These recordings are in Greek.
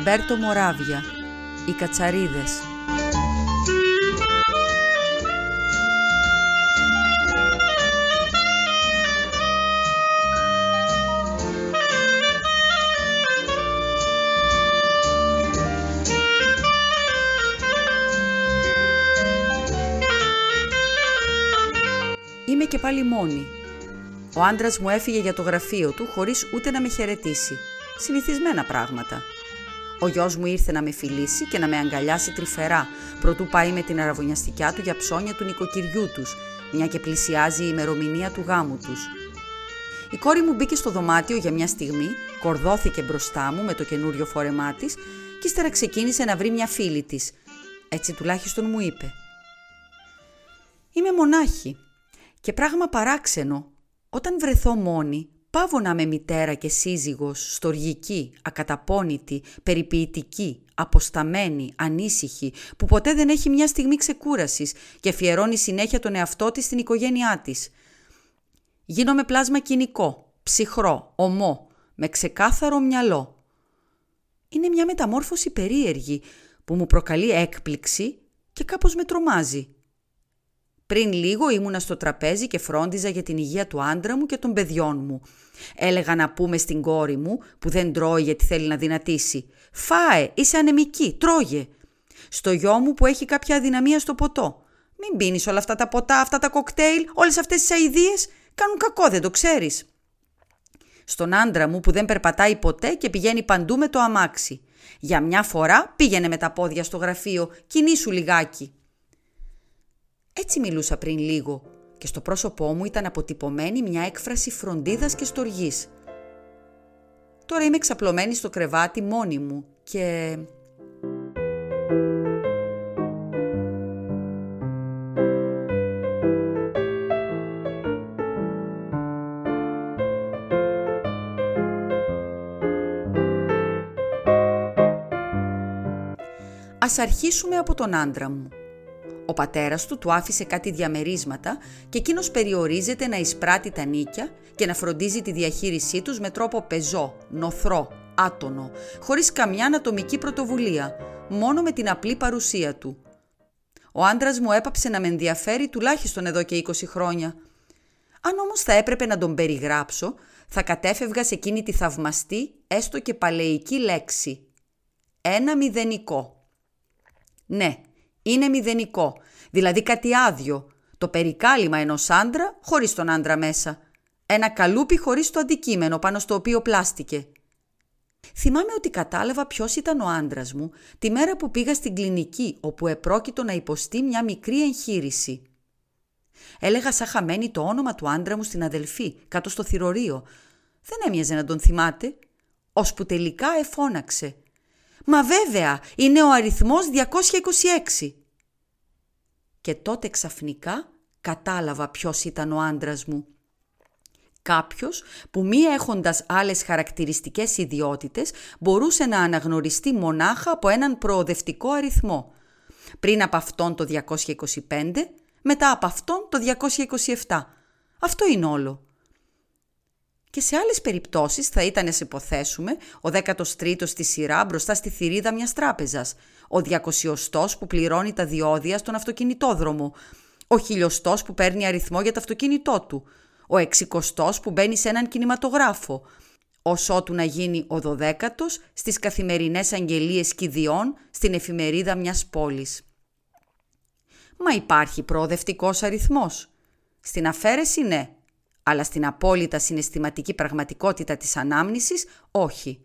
Αλμπέρτο Μοράβια Οι Κατσαρίδες Είμαι και πάλι μόνη. Ο άντρας μου έφυγε για το γραφείο του χωρίς ούτε να με χαιρετήσει. Συνηθισμένα πράγματα. Ο γιος μου ήρθε να με φιλήσει και να με αγκαλιάσει τρυφερά, προτού πάει με την αραβωνιαστικιά του για ψώνια του νοικοκυριού τους, μια και πλησιάζει η ημερομηνία του γάμου τους. Η κόρη μου μπήκε στο δωμάτιο για μια στιγμή, κορδώθηκε μπροστά μου με το καινούριο φόρεμά της και ύστερα ξεκίνησε να βρει μια φίλη της. Έτσι τουλάχιστον μου είπε. Είμαι μονάχη και πράγμα παράξενο. Όταν βρεθώ μόνη, Πάβω να είμαι μητέρα και σύζυγος, στοργική, ακαταπώνητη, περιποιητική, αποσταμένη, ανήσυχη, που ποτέ δεν έχει μια στιγμή ξεκούρασης και αφιερώνει συνέχεια τον εαυτό της στην οικογένειά της. Γίνομαι πλάσμα κοινικό, ψυχρό, ομό, με ξεκάθαρο μυαλό. Είναι μια μεταμόρφωση περίεργη που μου προκαλεί έκπληξη και κάπως με τρομάζει. Πριν λίγο ήμουνα στο τραπέζι και φρόντιζα για την υγεία του άντρα μου και των παιδιών μου. Έλεγα να πούμε στην κόρη μου που δεν τρώει γιατί θέλει να δυνατήσει. Φάε, είσαι ανεμική, τρώγε. Στο γιο μου που έχει κάποια αδυναμία στο ποτό. Μην πίνεις όλα αυτά τα ποτά, αυτά τα κοκτέιλ, όλες αυτές τις αηδίες. Κάνουν κακό, δεν το ξέρεις. Στον άντρα μου που δεν περπατάει ποτέ και πηγαίνει παντού με το αμάξι. Για μια φορά πήγαινε με τα πόδια στο γραφείο, κινήσου λιγάκι. Έτσι μιλούσα πριν λίγο και στο πρόσωπό μου ήταν αποτυπωμένη μια έκφραση φροντίδας και στοργής. Τώρα είμαι ξαπλωμένη στο κρεβάτι μόνη μου και... Ας αρχίσουμε από τον άντρα μου. Ο πατέρας του του άφησε κάτι διαμερίσματα και εκείνος περιορίζεται να εισπράττει τα νίκια και να φροντίζει τη διαχείρισή τους με τρόπο πεζό, νοθρό, άτονο, χωρίς καμιά ανατομική πρωτοβουλία, μόνο με την απλή παρουσία του. Ο άντρας μου έπαψε να με ενδιαφέρει τουλάχιστον εδώ και 20 χρόνια. Αν όμως θα έπρεπε να τον περιγράψω, θα κατέφευγα σε εκείνη τη θαυμαστή, έστω και παλαιική λέξη. Ένα μηδενικό. Ναι, είναι μηδενικό, δηλαδή κάτι άδειο, το περικάλυμα ενός άντρα χωρίς τον άντρα μέσα. Ένα καλούπι χωρίς το αντικείμενο πάνω στο οποίο πλάστηκε. Θυμάμαι ότι κατάλαβα ποιος ήταν ο άντρας μου τη μέρα που πήγα στην κλινική όπου επρόκειτο να υποστεί μια μικρή εγχείρηση. Έλεγα σαν χαμένη το όνομα του άντρα μου στην αδελφή, κάτω στο θηρορείο. Δεν έμοιαζε να τον θυμάται, ώσπου τελικά εφώναξε. «Μα βέβαια, είναι ο αριθμός 226». Και τότε ξαφνικά κατάλαβα ποιος ήταν ο άντρας μου. Κάποιος που μη έχοντας άλλες χαρακτηριστικές ιδιότητες μπορούσε να αναγνωριστεί μονάχα από έναν προοδευτικό αριθμό. Πριν από αυτόν το 225, μετά από αυτόν το 227. Αυτό είναι όλο. Και σε άλλες περιπτώσεις θα ήταν, να υποθέσουμε, ο 13ος στη σειρά μπροστά στη θηρίδα μιας τράπεζας, ο 200 που πληρώνει τα διόδια στον αυτοκινητόδρομο, ο χιλιοστός που παίρνει αριθμό για το αυτοκίνητό του, ο εξικοστός που μπαίνει σε έναν κινηματογράφο, όσο του να γίνει ο δωδέκατος στις καθημερινές αγγελίες κηδιών στην εφημερίδα μιας πόλης. Μα υπάρχει προοδευτικός αριθμός. Στην αφαίρεση ναι, αλλά στην απόλυτα συναισθηματική πραγματικότητα της ανάμνησης όχι.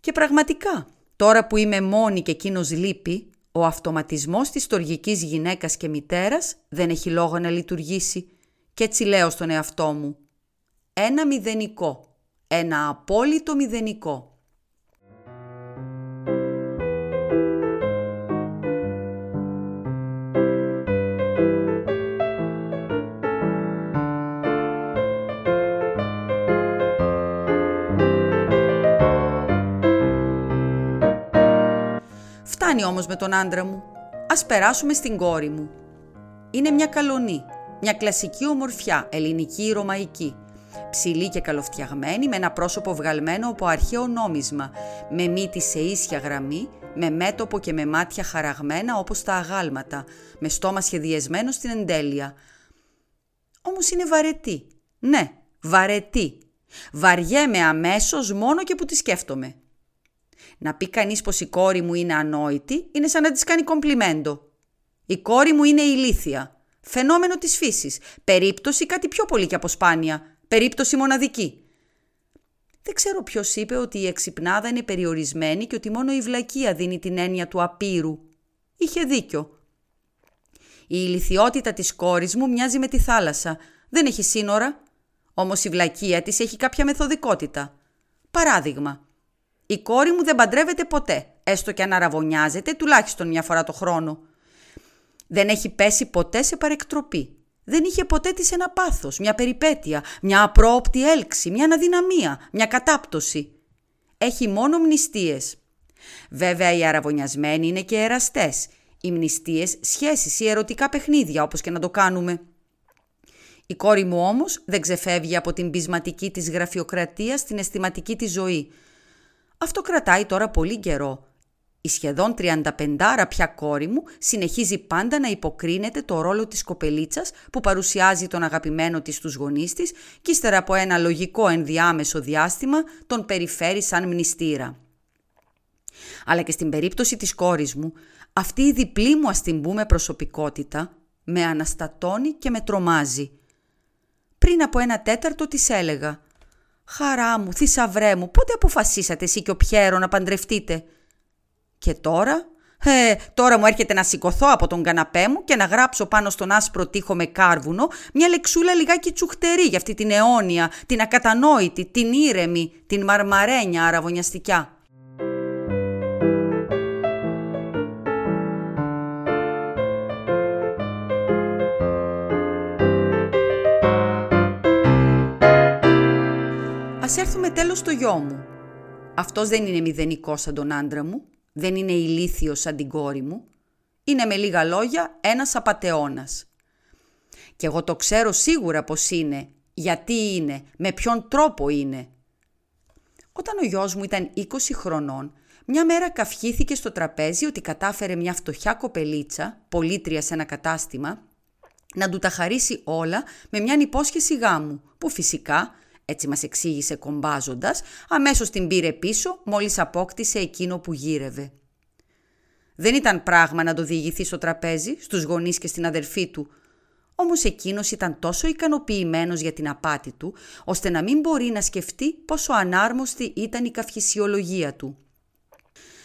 Και πραγματικά, τώρα που είμαι μόνη και εκείνος λείπει, ο αυτοματισμός της στοργικής γυναίκας και μητέρας δεν έχει λόγο να λειτουργήσει και έτσι λέω στον εαυτό μου. Ένα μηδενικό, ένα απόλυτο μηδενικό. Φτάνει όμως με τον άντρα μου; Ας περάσουμε στην κόρη μου. Είναι μια καλονή, μια κλασική ομορφιά, ελληνική ή ρωμαϊκή. ψηλή και καλοφτιαγμένη, με ένα πρόσωπο βγαλμένο από αρχαίο νόμισμα, με μύτη σε ίσια γραμμή, με μέτωπο και με μάτια χαραγμένα όπως τα αγάλματα, με στόμα σχεδιασμένο στην εντέλεια. Όμως είναι βαρετή. Ναι, βαρετή. Βαριέμαι αμέσως μόνο και που τη σκέφτομαι. Να πει κανείς πως η κόρη μου είναι ανόητη, είναι σαν να της κάνει κομπλιμέντο. Η κόρη μου είναι ηλίθια. Φαινόμενο της φύσης. Περίπτωση κάτι πιο πολύ και από σπάνια. Περίπτωση μοναδική. Δεν ξέρω ποιος είπε ότι η εξυπνάδα είναι περιορισμένη και ότι μόνο η βλακεία δίνει την έννοια του απείρου. Είχε δίκιο. Η ηλικιότητα της κόρης μου μοιάζει με τη θάλασσα. Δεν έχει σύνορα. Όμως η βλακεία της έχει κάποια μεθοδικότητα. Παράδειγμα. Η κόρη μου δεν παντρεύεται ποτέ, έστω και αν αραβωνιάζεται τουλάχιστον μια φορά το χρόνο. Δεν έχει πέσει ποτέ σε παρεκτροπή. Δεν είχε ποτέ της ένα πάθος, μια περιπέτεια, μια απρόοπτη έλξη, μια αναδυναμία, μια κατάπτωση. Έχει μόνο μνηστίες. Βέβαια οι αραβωνιασμένοι είναι και εραστές. Οι μνηστίες σχέσεις ή ερωτικά παιχνίδια όπως και να το κάνουμε. Η κόρη μου όμως δεν ξεφεύγει από την πεισματική της γραφειοκρατίας στην αισθηματική της ζωή. Αυτό κρατάει τώρα πολύ καιρό η σχεδόν 35 πια κόρη μου συνεχίζει πάντα να υποκρίνεται το ρόλο της κοπελίτσας που παρουσιάζει τον αγαπημένο της στους γονείς της και ύστερα από ένα λογικό ενδιάμεσο διάστημα τον περιφέρει σαν μνηστήρα. Αλλά και στην περίπτωση της κόρης μου, αυτή η διπλή μου ας την πούμε προσωπικότητα με αναστατώνει και με τρομάζει. Πριν από ένα τέταρτο της έλεγα «Χαρά μου, θησαυρέ μου, πότε αποφασίσατε εσύ και ο Πιέρο να παντρευτείτε» Και τώρα, ε, τώρα μου έρχεται να σηκωθώ από τον καναπέ μου και να γράψω πάνω στον άσπρο τοίχο με κάρβουνο μια λεξούλα λιγάκι τσουχτερή για αυτή την αιώνια, την ακατανόητη, την ήρεμη, την μαρμαρένια αραβωνιαστικιά. Ας έρθουμε τέλος στο γιο μου. Αυτός δεν είναι μηδενικός σαν τον άντρα μου δεν είναι ηλίθιος σαν την κόρη μου. Είναι με λίγα λόγια ένας απατεώνας. Και εγώ το ξέρω σίγουρα πως είναι, γιατί είναι, με ποιον τρόπο είναι. Όταν ο γιος μου ήταν 20 χρονών, μια μέρα καυχήθηκε στο τραπέζι ότι κατάφερε μια φτωχιά κοπελίτσα, πολίτρια σε ένα κατάστημα, να του τα χαρίσει όλα με μια υπόσχεση γάμου, που φυσικά έτσι μας εξήγησε κομπάζοντας, αμέσως την πήρε πίσω μόλις απόκτησε εκείνο που γύρευε. Δεν ήταν πράγμα να το διηγηθεί στο τραπέζι, στους γονείς και στην αδερφή του, όμως εκείνος ήταν τόσο ικανοποιημένος για την απάτη του, ώστε να μην μπορεί να σκεφτεί πόσο ανάρμοστη ήταν η καυχησιολογία του.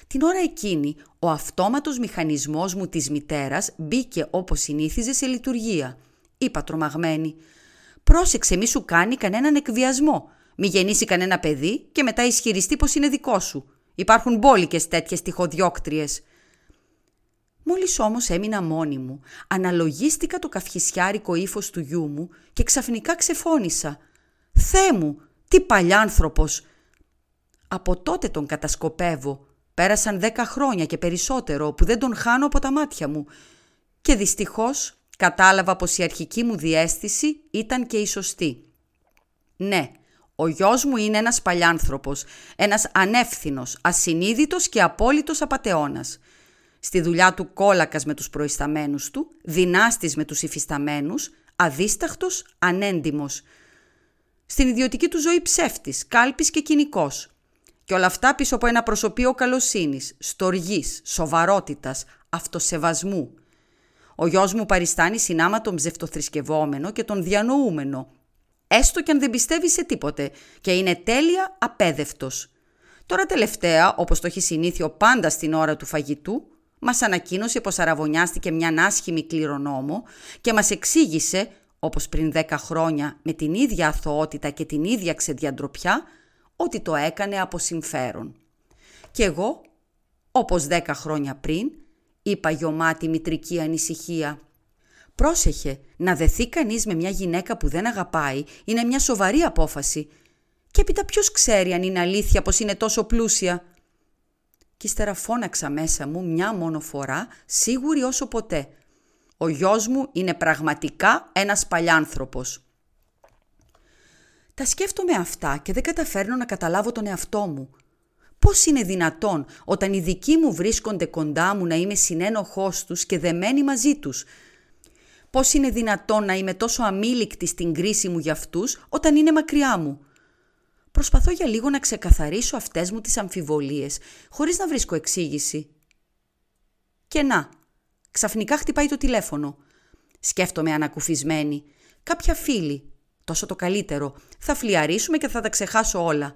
Την ώρα εκείνη, ο αυτόματος μηχανισμός μου της μητέρας μπήκε όπως συνήθιζε σε λειτουργία. Είπα τρομαγμένη Πρόσεξε μη σου κάνει κανέναν εκβιασμό. Μη γεννήσει κανένα παιδί και μετά ισχυριστεί πως είναι δικό σου. Υπάρχουν μπόλικες τέτοιες τυχοδιώκτριες. Μόλις όμως έμεινα μόνη μου, αναλογίστηκα το καυχησιάρικο ύφος του γιού μου και ξαφνικά ξεφώνησα. «Θέ μου, τι παλιάνθρωπος!» Από τότε τον κατασκοπεύω. Πέρασαν δέκα χρόνια και περισσότερο που δεν τον χάνω από τα μάτια μου. Και δυστυχώς Κατάλαβα πως η αρχική μου διέστηση ήταν και η σωστή. Ναι, ο γιος μου είναι ένας παλιάνθρωπος, ένας ανεύθυνος, ασυνείδητος και απόλυτος απατεώνας. Στη δουλειά του κόλακας με τους προϊσταμένους του, δυνάστης με τους υφισταμένους, αδίσταχτος, ανέντιμος. Στην ιδιωτική του ζωή ψεύτης, κάλπης και κοινικός. Και όλα αυτά πίσω από ένα προσωπείο καλοσύνης, στοργής, σοβαρότητας, αυτοσεβασμού, ο γιος μου παριστάνει συνάμα τον ψευτοθρησκευόμενο και τον διανοούμενο, έστω και αν δεν πιστεύει σε τίποτε και είναι τέλεια απέδευτος. Τώρα τελευταία, όπως το έχει συνήθιο πάντα στην ώρα του φαγητού, μας ανακοίνωσε πως αραβωνιάστηκε μια άσχημη κληρονόμο και μας εξήγησε, όπως πριν δέκα χρόνια με την ίδια αθωότητα και την ίδια ξεδιαντροπιά, ότι το έκανε από συμφέρον. Και εγώ, όπως δέκα χρόνια πριν, είπα γιωμάτι μητρική ανησυχία. Πρόσεχε, να δεθεί κανείς με μια γυναίκα που δεν αγαπάει είναι μια σοβαρή απόφαση. Και έπειτα ποιος ξέρει αν είναι αλήθεια πως είναι τόσο πλούσια. Κι ύστερα φώναξα μέσα μου μια μόνο φορά, σίγουρη όσο ποτέ. Ο γιος μου είναι πραγματικά ένας παλιάνθρωπος. Τα σκέφτομαι αυτά και δεν καταφέρνω να καταλάβω τον εαυτό μου. Πώς είναι δυνατόν όταν οι δικοί μου βρίσκονται κοντά μου να είμαι συνένοχός τους και δεμένη μαζί τους; Πώς είναι δυνατόν να είμαι τόσο αμήλικτη στην κρίση μου για αυτούς όταν είναι μακριά μου; Προσπαθώ για λίγο να ξεκαθαρίσω αυτές μου τις αμφιβολίες, χωρίς να βρίσκω εξήγηση. Και να, ξαφνικά χτυπάει το τηλέφωνο. Σκέφτομαι ανακουφισμένη. Κάποια φίλη. Τόσο το καλύτερο. Θα φλιαρίσουμε και θα τα ξεχάσω όλα.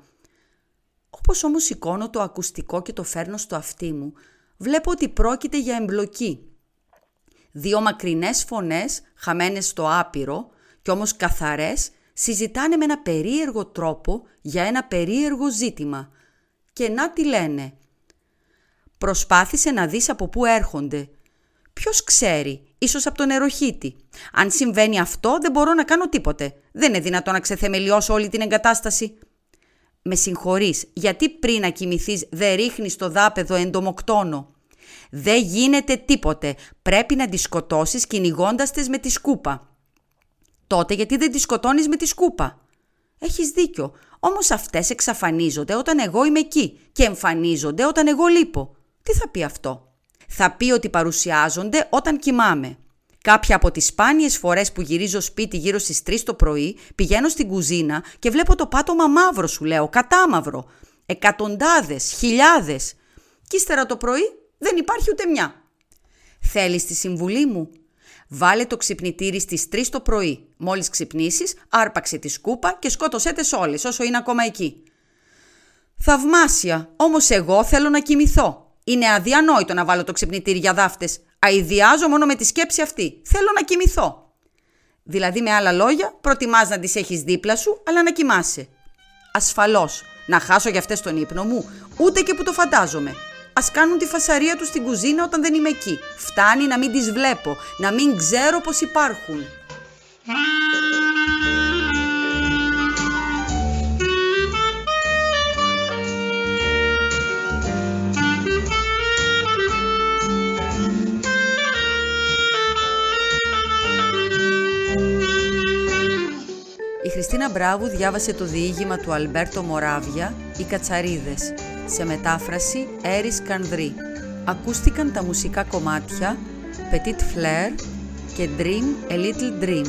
Όπως όμως σηκώνω το ακουστικό και το φέρνω στο αυτί μου, βλέπω ότι πρόκειται για εμπλοκή. Δύο μακρινές φωνές, χαμένες στο άπειρο και όμως καθαρές, συζητάνε με ένα περίεργο τρόπο για ένα περίεργο ζήτημα. Και να τι λένε. Προσπάθησε να δεις από πού έρχονται. Ποιος ξέρει, ίσως από τον νεροχύτη. Αν συμβαίνει αυτό δεν μπορώ να κάνω τίποτε. Δεν είναι δυνατό να ξεθεμελιώσω όλη την εγκατάσταση. Με συγχωρείς, γιατί πριν να κοιμηθείς δεν ρίχνεις το δάπεδο εντομοκτόνο. Δεν γίνεται τίποτε. Πρέπει να τη σκοτώσεις κυνηγώντας με τη σκούπα. Τότε γιατί δεν τη σκοτώνεις με τη σκούπα; Έχεις δίκιο. Όμως αυτές εξαφανίζονται όταν εγώ είμαι εκεί και εμφανίζονται όταν εγώ λείπω. Τι θα πει αυτό; Θα πει ότι παρουσιάζονται όταν κοιμάμαι. Κάποια από τις σπάνιες φορές που γυρίζω σπίτι γύρω στις 3 το πρωί, πηγαίνω στην κουζίνα και βλέπω το πάτωμα μαύρο σου λέω, κατάμαυρο. Εκατοντάδες, χιλιάδες. Κι ύστερα το πρωί δεν υπάρχει ούτε μια. Θέλεις τη συμβουλή μου; Βάλε το ξυπνητήρι στις 3 το πρωί. Μόλις ξυπνήσεις, άρπαξε τη σκούπα και σκότωσέ τες όλες όσο είναι ακόμα εκεί. Θαυμάσια, όμως εγώ θέλω να κοιμηθώ. Είναι αδιανόητο να βάλω το ξυπνητήρι για δάφτες. Αηδιάζω μόνο με τη σκέψη αυτή. Θέλω να κοιμηθώ. Δηλαδή με άλλα λόγια, προτιμάς να τις έχεις δίπλα σου, αλλά να κοιμάσαι. Ασφαλώς, να χάσω για αυτές τον ύπνο μου, ούτε και που το φαντάζομαι. Α κάνουν τη φασαρία τους στην κουζίνα όταν δεν είμαι εκεί. Φτάνει να μην τις βλέπω, να μην ξέρω πως υπάρχουν. Μπράβου διάβασε το διήγημα του Αλμπέρτο Μοράβια «Οι Κατσαρίδες» σε μετάφραση Έρης Κανδρή. Ακούστηκαν τα μουσικά κομμάτια Petit Flair και Dream a Little Dream.